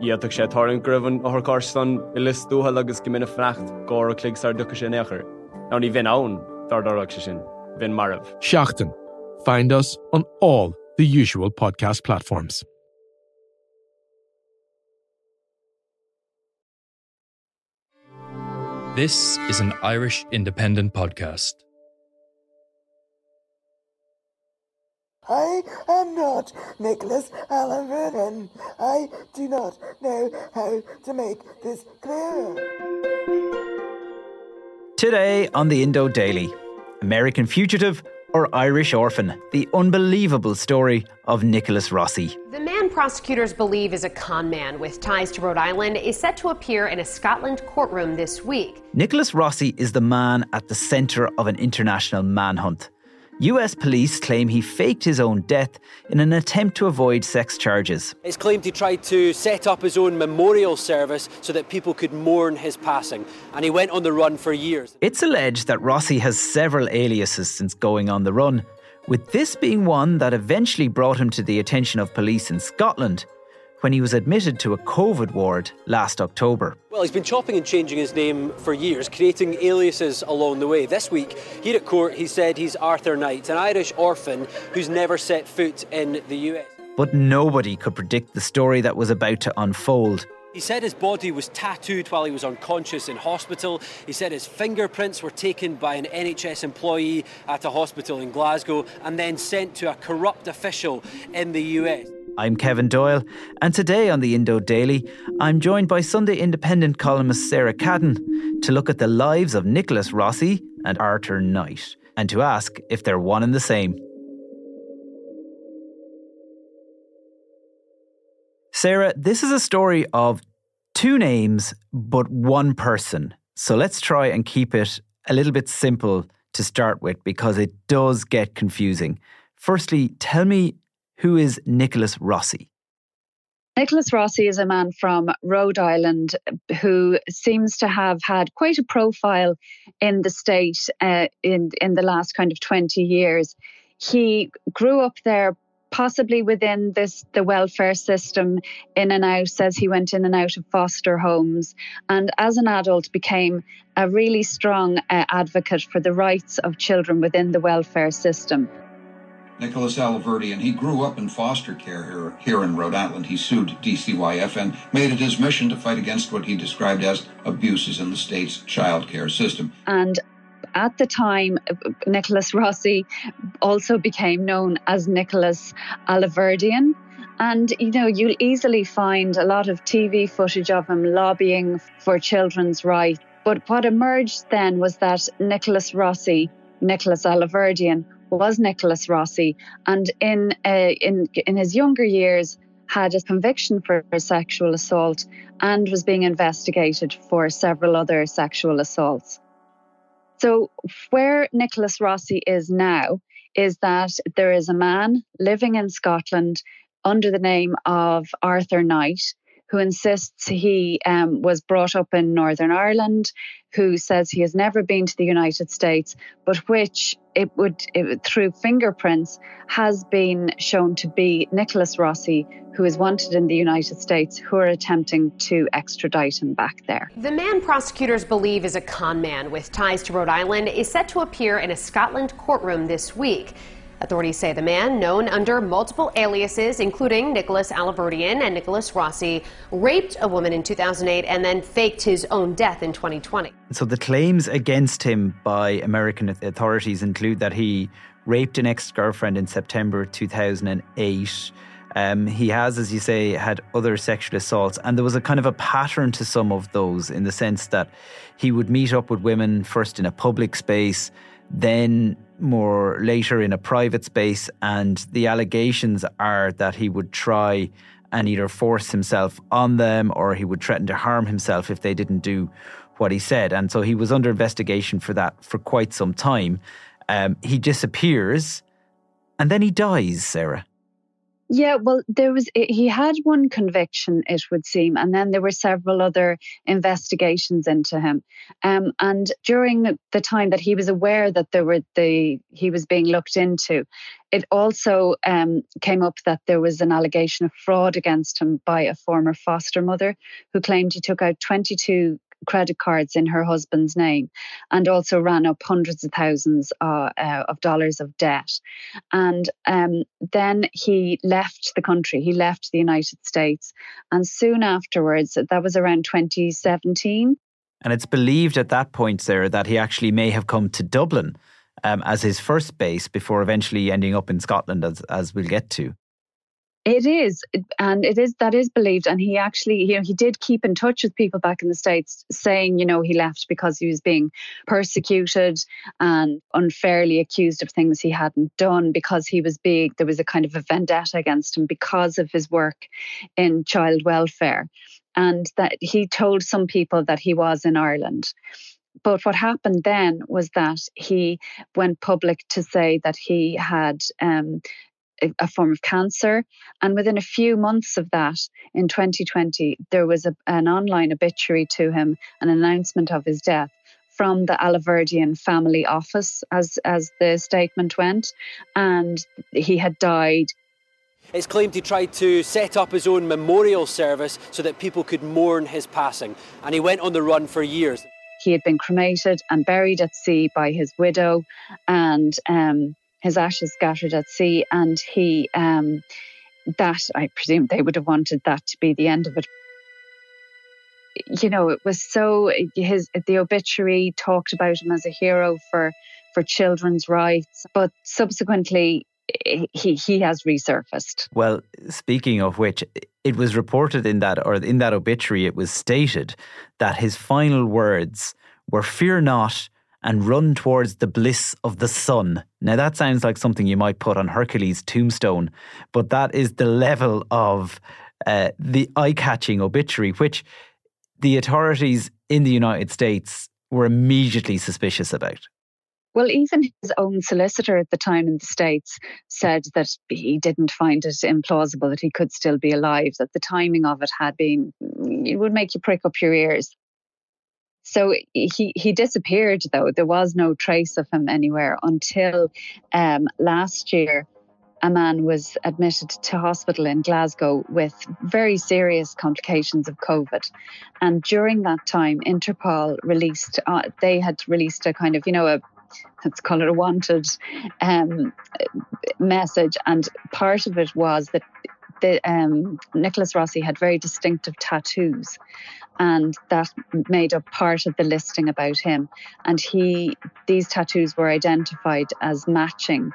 Iadach sé tárin gribhann áthcástan i listúthe agus go mina frecht gá a cligsar ducha sin éair. Ná ní bhín ann dardarach se sin, bhín marmh. Seachtain. Find us on all the usual podcast platforms. This is an Irish independent podcast. Not Nicholas Allen I do not know how to make this clear. Today on the Indo Daily American Fugitive or Irish Orphan, the unbelievable story of Nicholas Rossi. The man prosecutors believe is a con man with ties to Rhode Island is set to appear in a Scotland courtroom this week. Nicholas Rossi is the man at the centre of an international manhunt. US police claim he faked his own death in an attempt to avoid sex charges. It's claimed he tried to set up his own memorial service so that people could mourn his passing, and he went on the run for years. It's alleged that Rossi has several aliases since going on the run, with this being one that eventually brought him to the attention of police in Scotland when he was admitted to a COVID ward last October. Well, he's been chopping and changing his name for years, creating aliases along the way. This week, here at court, he said he's Arthur Knight, an Irish orphan who's never set foot in the US. But nobody could predict the story that was about to unfold. He said his body was tattooed while he was unconscious in hospital. He said his fingerprints were taken by an NHS employee at a hospital in Glasgow and then sent to a corrupt official in the US. I'm Kevin Doyle, and today on the Indo Daily, I'm joined by Sunday Independent columnist Sarah Caden to look at the lives of Nicholas Rossi and Arthur Knight, and to ask if they're one and the same. Sarah, this is a story of two names, but one person. So let's try and keep it a little bit simple to start with because it does get confusing. Firstly, tell me who is Nicholas Rossi? Nicholas Rossi is a man from Rhode Island who seems to have had quite a profile in the state uh, in in the last kind of 20 years. He grew up there possibly within this the welfare system in and out says he went in and out of foster homes and as an adult became a really strong uh, advocate for the rights of children within the welfare system Nicholas Alaverdi, and he grew up in foster care here, here in Rhode Island. He sued DCYF and made it his mission to fight against what he described as abuses in the state's child care system. And at the time, Nicholas Rossi also became known as Nicholas Alahverdian. And you know, you'll easily find a lot of TV footage of him lobbying for children's rights. But what emerged then was that Nicholas Rossi, Nicholas Alahverdian, was Nicholas Rossi, and in uh, in in his younger years had a conviction for sexual assault and was being investigated for several other sexual assaults. So where Nicholas Rossi is now is that there is a man living in Scotland under the name of Arthur Knight who insists he um, was brought up in Northern Ireland, who says he has never been to the United States, but which it would, it, through fingerprints, has been shown to be Nicholas Rossi, who is wanted in the United States, who are attempting to extradite him back there. The man prosecutors believe is a con man with ties to Rhode Island is set to appear in a Scotland courtroom this week. Authorities say the man, known under multiple aliases, including Nicholas Alahverdian and Nicholas Rossi, raped a woman in 2008 and then faked his own death in 2020. So the claims against him by American authorities include that he raped an ex girlfriend in September 2008. Um, he has, as you say, had other sexual assaults, and there was a kind of a pattern to some of those in the sense that he would meet up with women first in a public space, then more later in a private space. And the allegations are that he would try and either force himself on them or he would threaten to harm himself if they didn't do what he said. And so he was under investigation for that for quite some time. Um, he disappears and then he dies, Sarah. Yeah, well, there was he had one conviction, it would seem, and then there were several other investigations into him. Um, and during the time that he was aware that there were the he was being looked into, it also um, came up that there was an allegation of fraud against him by a former foster mother who claimed he took out 22 credit cards in her husband's name and also ran up hundreds of thousands uh, uh, of dollars of debt. And um, then he left the country, he left the United States. And soon afterwards, that was around 2017. And it's believed at that point, Sarah, that he actually may have come to Dublin um, as his first base before eventually ending up in Scotland, as, as we'll get to. It is, and it is that is believed. And he actually, you know, he did keep in touch with people back in the states, saying, you know, he left because he was being persecuted and unfairly accused of things he hadn't done because he was big. There was a kind of a vendetta against him because of his work in child welfare, and that he told some people that he was in Ireland. But what happened then was that he went public to say that he had um, a form of cancer. And within a few months of that, in 2020, there was a, an online obituary to him, an announcement of his death from the Alahverdian family office, as, as the statement went. And he had died. It's claimed he tried to set up his own memorial service so that people could mourn his passing. And he went on the run for years. He had been cremated and buried at sea by his widow. And um, his ashes scattered at sea, and he um, that I presume they would have wanted that to be the end of it. You know, it was so his the obituary talked about him as a hero for for children's rights, but subsequently he he has resurfaced. Well, speaking of which, it was reported in that or in that obituary, it was stated that his final words were "Fear not." And run towards the bliss of the sun. Now, that sounds like something you might put on Hercules' tombstone, but that is the level of uh, the eye catching obituary, which the authorities in the United States were immediately suspicious about. Well, even his own solicitor at the time in the States said that he didn't find it implausible that he could still be alive, that the timing of it had been, it would make you prick up your ears. So he, he disappeared, though. There was no trace of him anywhere until um, last year. A man was admitted to hospital in Glasgow with very serious complications of COVID. And during that time, Interpol released, uh, they had released a kind of, you know, a let's call it a wanted um, message. And part of it was that the, um, Nicholas Rossi had very distinctive tattoos and that made up part of the listing about him. And he, these tattoos were identified as matching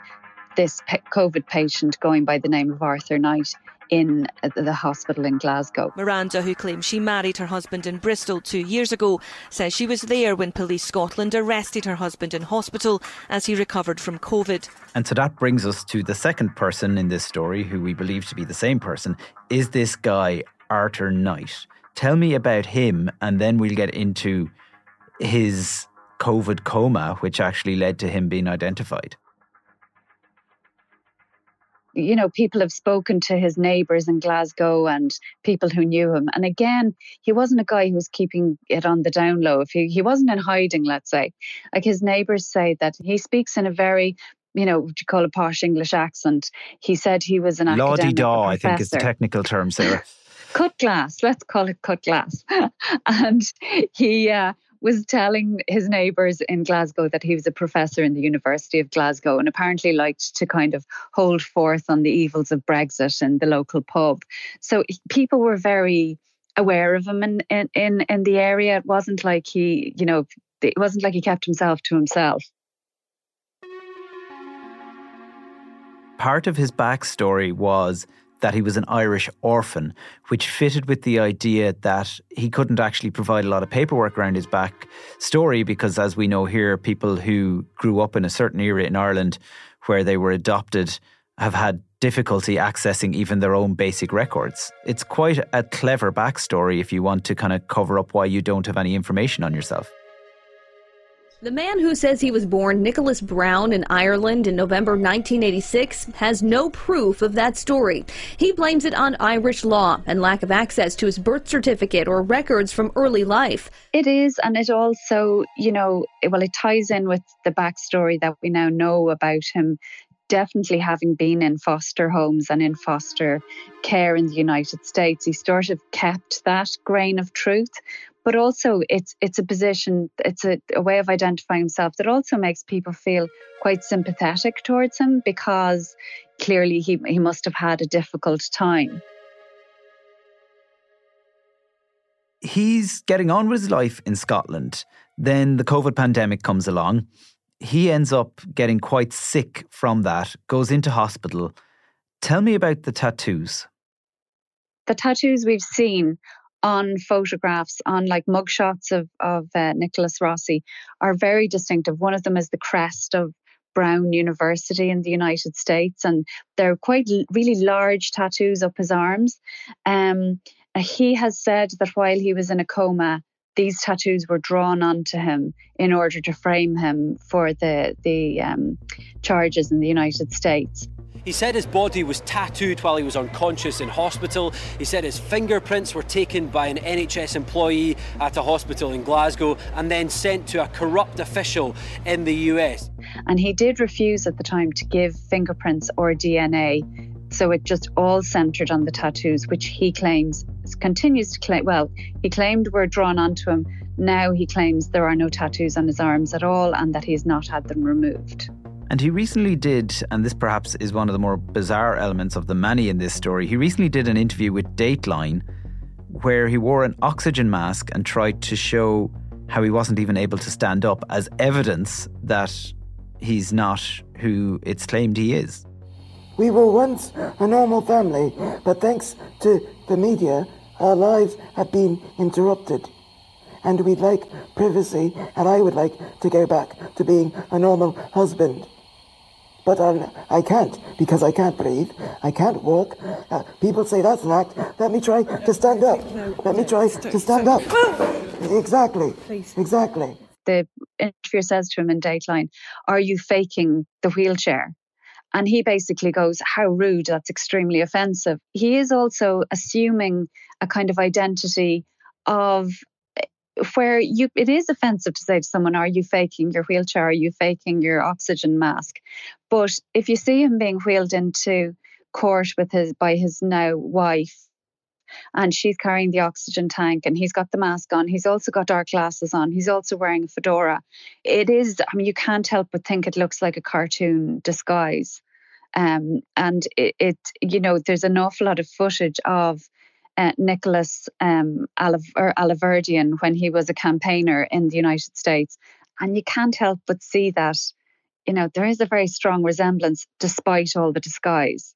this COVID patient going by the name of Arthur Knight in uh, the hospital in Glasgow. Miranda, who claims she married her husband in Bristol two years ago, says she was there when Police Scotland arrested her husband in hospital as he recovered from COVID. And so that brings us to the second person in this story, who we believe to be the same person, is this guy, Arthur Knight. Tell me about him, and then we'll get into his COVID coma, which actually led to him being identified. You know, people have spoken to his neighbours in Glasgow and people who knew him. And again, he wasn't a guy who was keeping it on the down low. If he, he wasn't in hiding, let's say. Like his neighbours say that he speaks in a very you know, what you call a posh English accent. He said he was an academic. Law I think is the technical term, Sarah. cut glass. Let's call it cut glass. and he uh, was telling his neighbours in Glasgow that he was a professor in the University of Glasgow and apparently liked to kind of hold forth on the evils of Brexit in the local pub. So people were very aware of him in, in, in the area. It wasn't like he, you know, it wasn't like he kept himself to himself. Part of his backstory was that he was an Irish orphan, which fitted with the idea that he couldn't actually provide a lot of paperwork around his back story because, as we know here, people who grew up in a certain era in Ireland where they were adopted have had difficulty accessing even their own basic records. It's quite a clever backstory if you want to kind of cover up why you don't have any information on yourself. The man who says he was born Nicholas Brown in Ireland in November 1986 has no proof of that story. He blames it on Irish law and lack of access to his birth certificate or records from early life. It is, and it also, you know, well, it ties in with the backstory that we now know about him definitely having been in foster homes and in foster care in the United States, he sort of kept that grain of truth. But also, it's it's a position, it's a, a way of identifying himself that also makes people feel quite sympathetic towards him because clearly he, he must have had a difficult time. He's getting on with his life in Scotland. Then the COVID pandemic comes along he ends up getting quite sick from that, goes into hospital. Tell me about the tattoos. The tattoos we've seen on photographs, on like mugshots of, of uh, Nicholas Rossi, are very distinctive. One of them is the crest of Brown University in the United States, and they're quite really large tattoos up his arms. Um, he has said that while he was in a coma, these tattoos were drawn onto him in order to frame him for the the um, charges in the United States. He said his body was tattooed while he was unconscious in hospital. He said his fingerprints were taken by an NHS employee at a hospital in Glasgow and then sent to a corrupt official in the US. And he did refuse at the time to give fingerprints or DNA. So it just all centred on the tattoos, which he claims continues to claim, well, he claimed were drawn onto him. Now he claims there are no tattoos on his arms at all and that he has not had them removed. And he recently did, and this perhaps is one of the more bizarre elements of the many in this story, he recently did an interview with Dateline where he wore an oxygen mask and tried to show how he wasn't even able to stand up as evidence that he's not who it's claimed he is. We were once a normal family, but thanks to the media, our lives have been interrupted. And we'd like privacy, and I would like to go back to being a normal husband. But I, I can't because I can't breathe. I can't walk. Uh, people say that's an act. Let me try to stand up. Let me try to stand up. Exactly. Exactly. The interviewer says to him in Dateline, Are you faking the wheelchair? And he basically goes, How rude, that's extremely offensive. He is also assuming a kind of identity of eh, where you it is offensive to say to someone, Are you faking your wheelchair? Are you faking your oxygen mask? But if you see him being wheeled into court with his by his now wife and she's carrying the oxygen tank and he's got the mask on. He's also got dark glasses on. He's also wearing a fedora. It is, I mean, you can't help but think it looks like a cartoon disguise. Um, and it, it, you know, there's an awful lot of footage of uh, Nicholas um, Alahverdian when he was a campaigner in the United States. And you can't help but see that, you know, there is a very strong resemblance despite all the disguise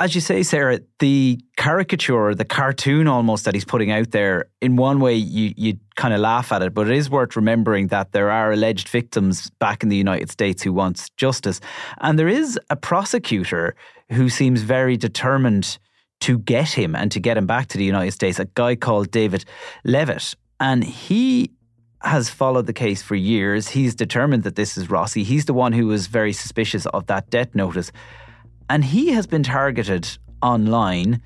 as you say, Sarah, the caricature, the cartoon almost that he's putting out there, in one way you you kind of laugh at it, but it is worth remembering that there are alleged victims back in the United States who wants justice. And there is a prosecutor who seems very determined to get him and to get him back to the United States, a guy called David Leavitt. And he has followed the case for years. He's determined that this is Rossi. He's the one who was very suspicious of that death notice. And he has been targeted online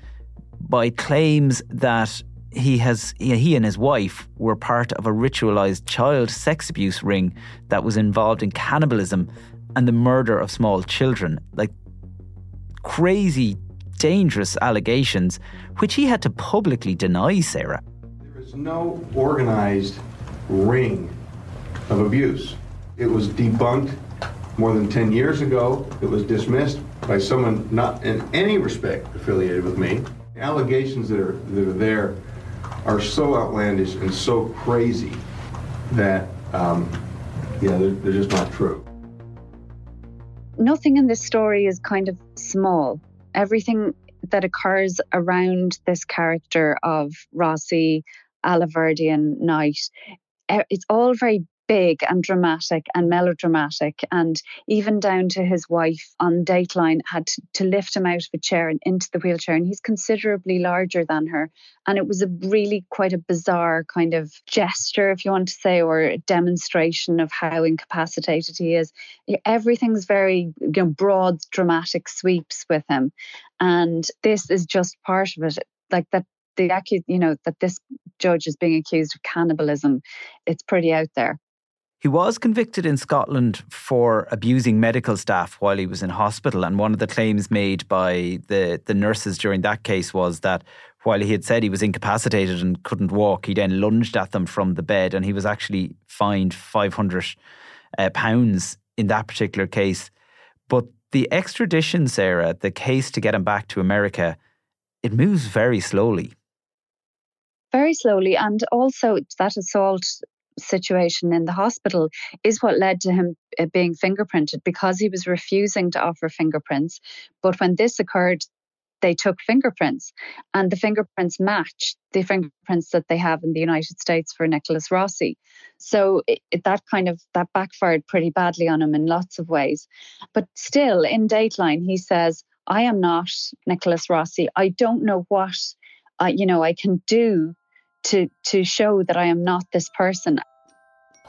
by claims that he has he and his wife were part of a ritualized child sex abuse ring that was involved in cannibalism and the murder of small children like crazy dangerous allegations which he had to publicly deny Sarah there is no organized ring of abuse. It was debunked more than 10 years ago. It was dismissed by someone not in any respect affiliated with me. The allegations that are, that are there are so outlandish and so crazy that, um, yeah, they're, they're just not true. Nothing in this story is kind of small. Everything that occurs around this character of Rossi, Alahverdian Knight, it's all very big and dramatic and melodramatic and even down to his wife on dateline had to, lift him out of a chair and into the wheelchair and he's considerably larger than her. And it was a really quite a bizarre kind of gesture if you want to say or a demonstration of how incapacitated he is. Everything's very you know, broad dramatic sweeps with him. And this is just part of it like that the you know that this judge is being accused of cannibalism. It's pretty out there he was convicted in Scotland for abusing medical staff while he was in hospital. And one of the claims made by the, the nurses during that case was that while he had said he was incapacitated and couldn't walk, he then lunged at them from the bed and he was actually fined 500 uh, pounds in that particular case. But the extradition, Sarah, the case to get him back to America, it moves very slowly. Very slowly. And also, that assault situation in the hospital is what led to him uh, being fingerprinted because he was refusing to offer fingerprints. But when this occurred, they took fingerprints and the fingerprints matched the fingerprints that they have in the United States for Nicholas Rossi. So it, that kind of that backfired pretty badly on him in lots of ways. But still in Dateline he says, I am not Nicholas Rossi. I don't know what uh, you know I can do to to show that I am not this person.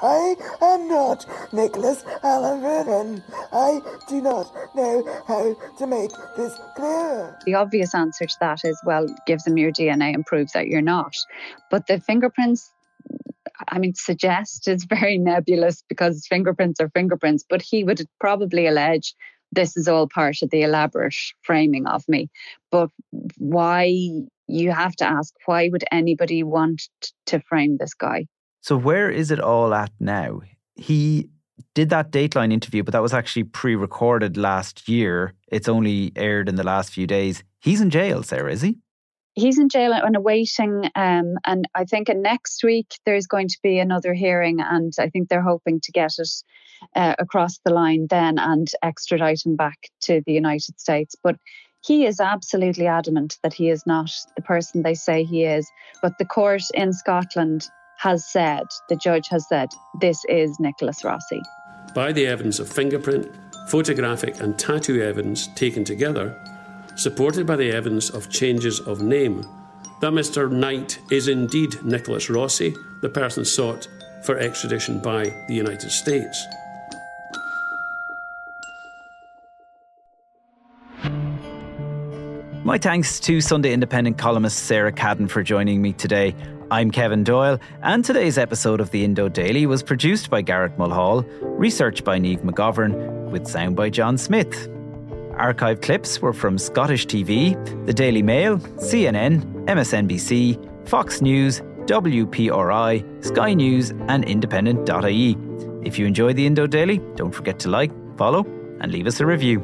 I am not Nicholas Alahverdian. I do not know how to make this clear. The obvious answer to that is well, give them your DNA and prove that you're not. But the fingerprints, I mean, suggest is very nebulous because fingerprints are fingerprints, but he would probably allege this is all part of the elaborate framing of me. But why you have to ask why would anybody want to frame this guy? So where is it all at now? He did that Dateline interview, but that was actually pre-recorded last year. It's only aired in the last few days. He's in jail, Sarah, is he? He's in jail and awaiting, um, and I think next week there's going to be another hearing, and I think they're hoping to get it uh, across the line then and extradite him back to the United States. But he is absolutely adamant that he is not the person they say he is. But the court in Scotland has said, the judge has said, this is Nicholas Rossi. By the evidence of fingerprint, photographic, and tattoo evidence taken together, supported by the evidence of changes of name, that Mr. Knight is indeed Nicholas Rossi, the person sought for extradition by the United States. My thanks to Sunday Independent columnist Sarah Caden for joining me today. I'm Kevin Doyle, and today's episode of the Indo Daily was produced by Garrett Mulhall, researched by Neve McGovern, with sound by John Smith. Archive clips were from Scottish TV, The Daily Mail, CNN, MSNBC, Fox News, WPRI, Sky News, and Independent.ie. If you enjoy the Indo Daily, don't forget to like, follow, and leave us a review.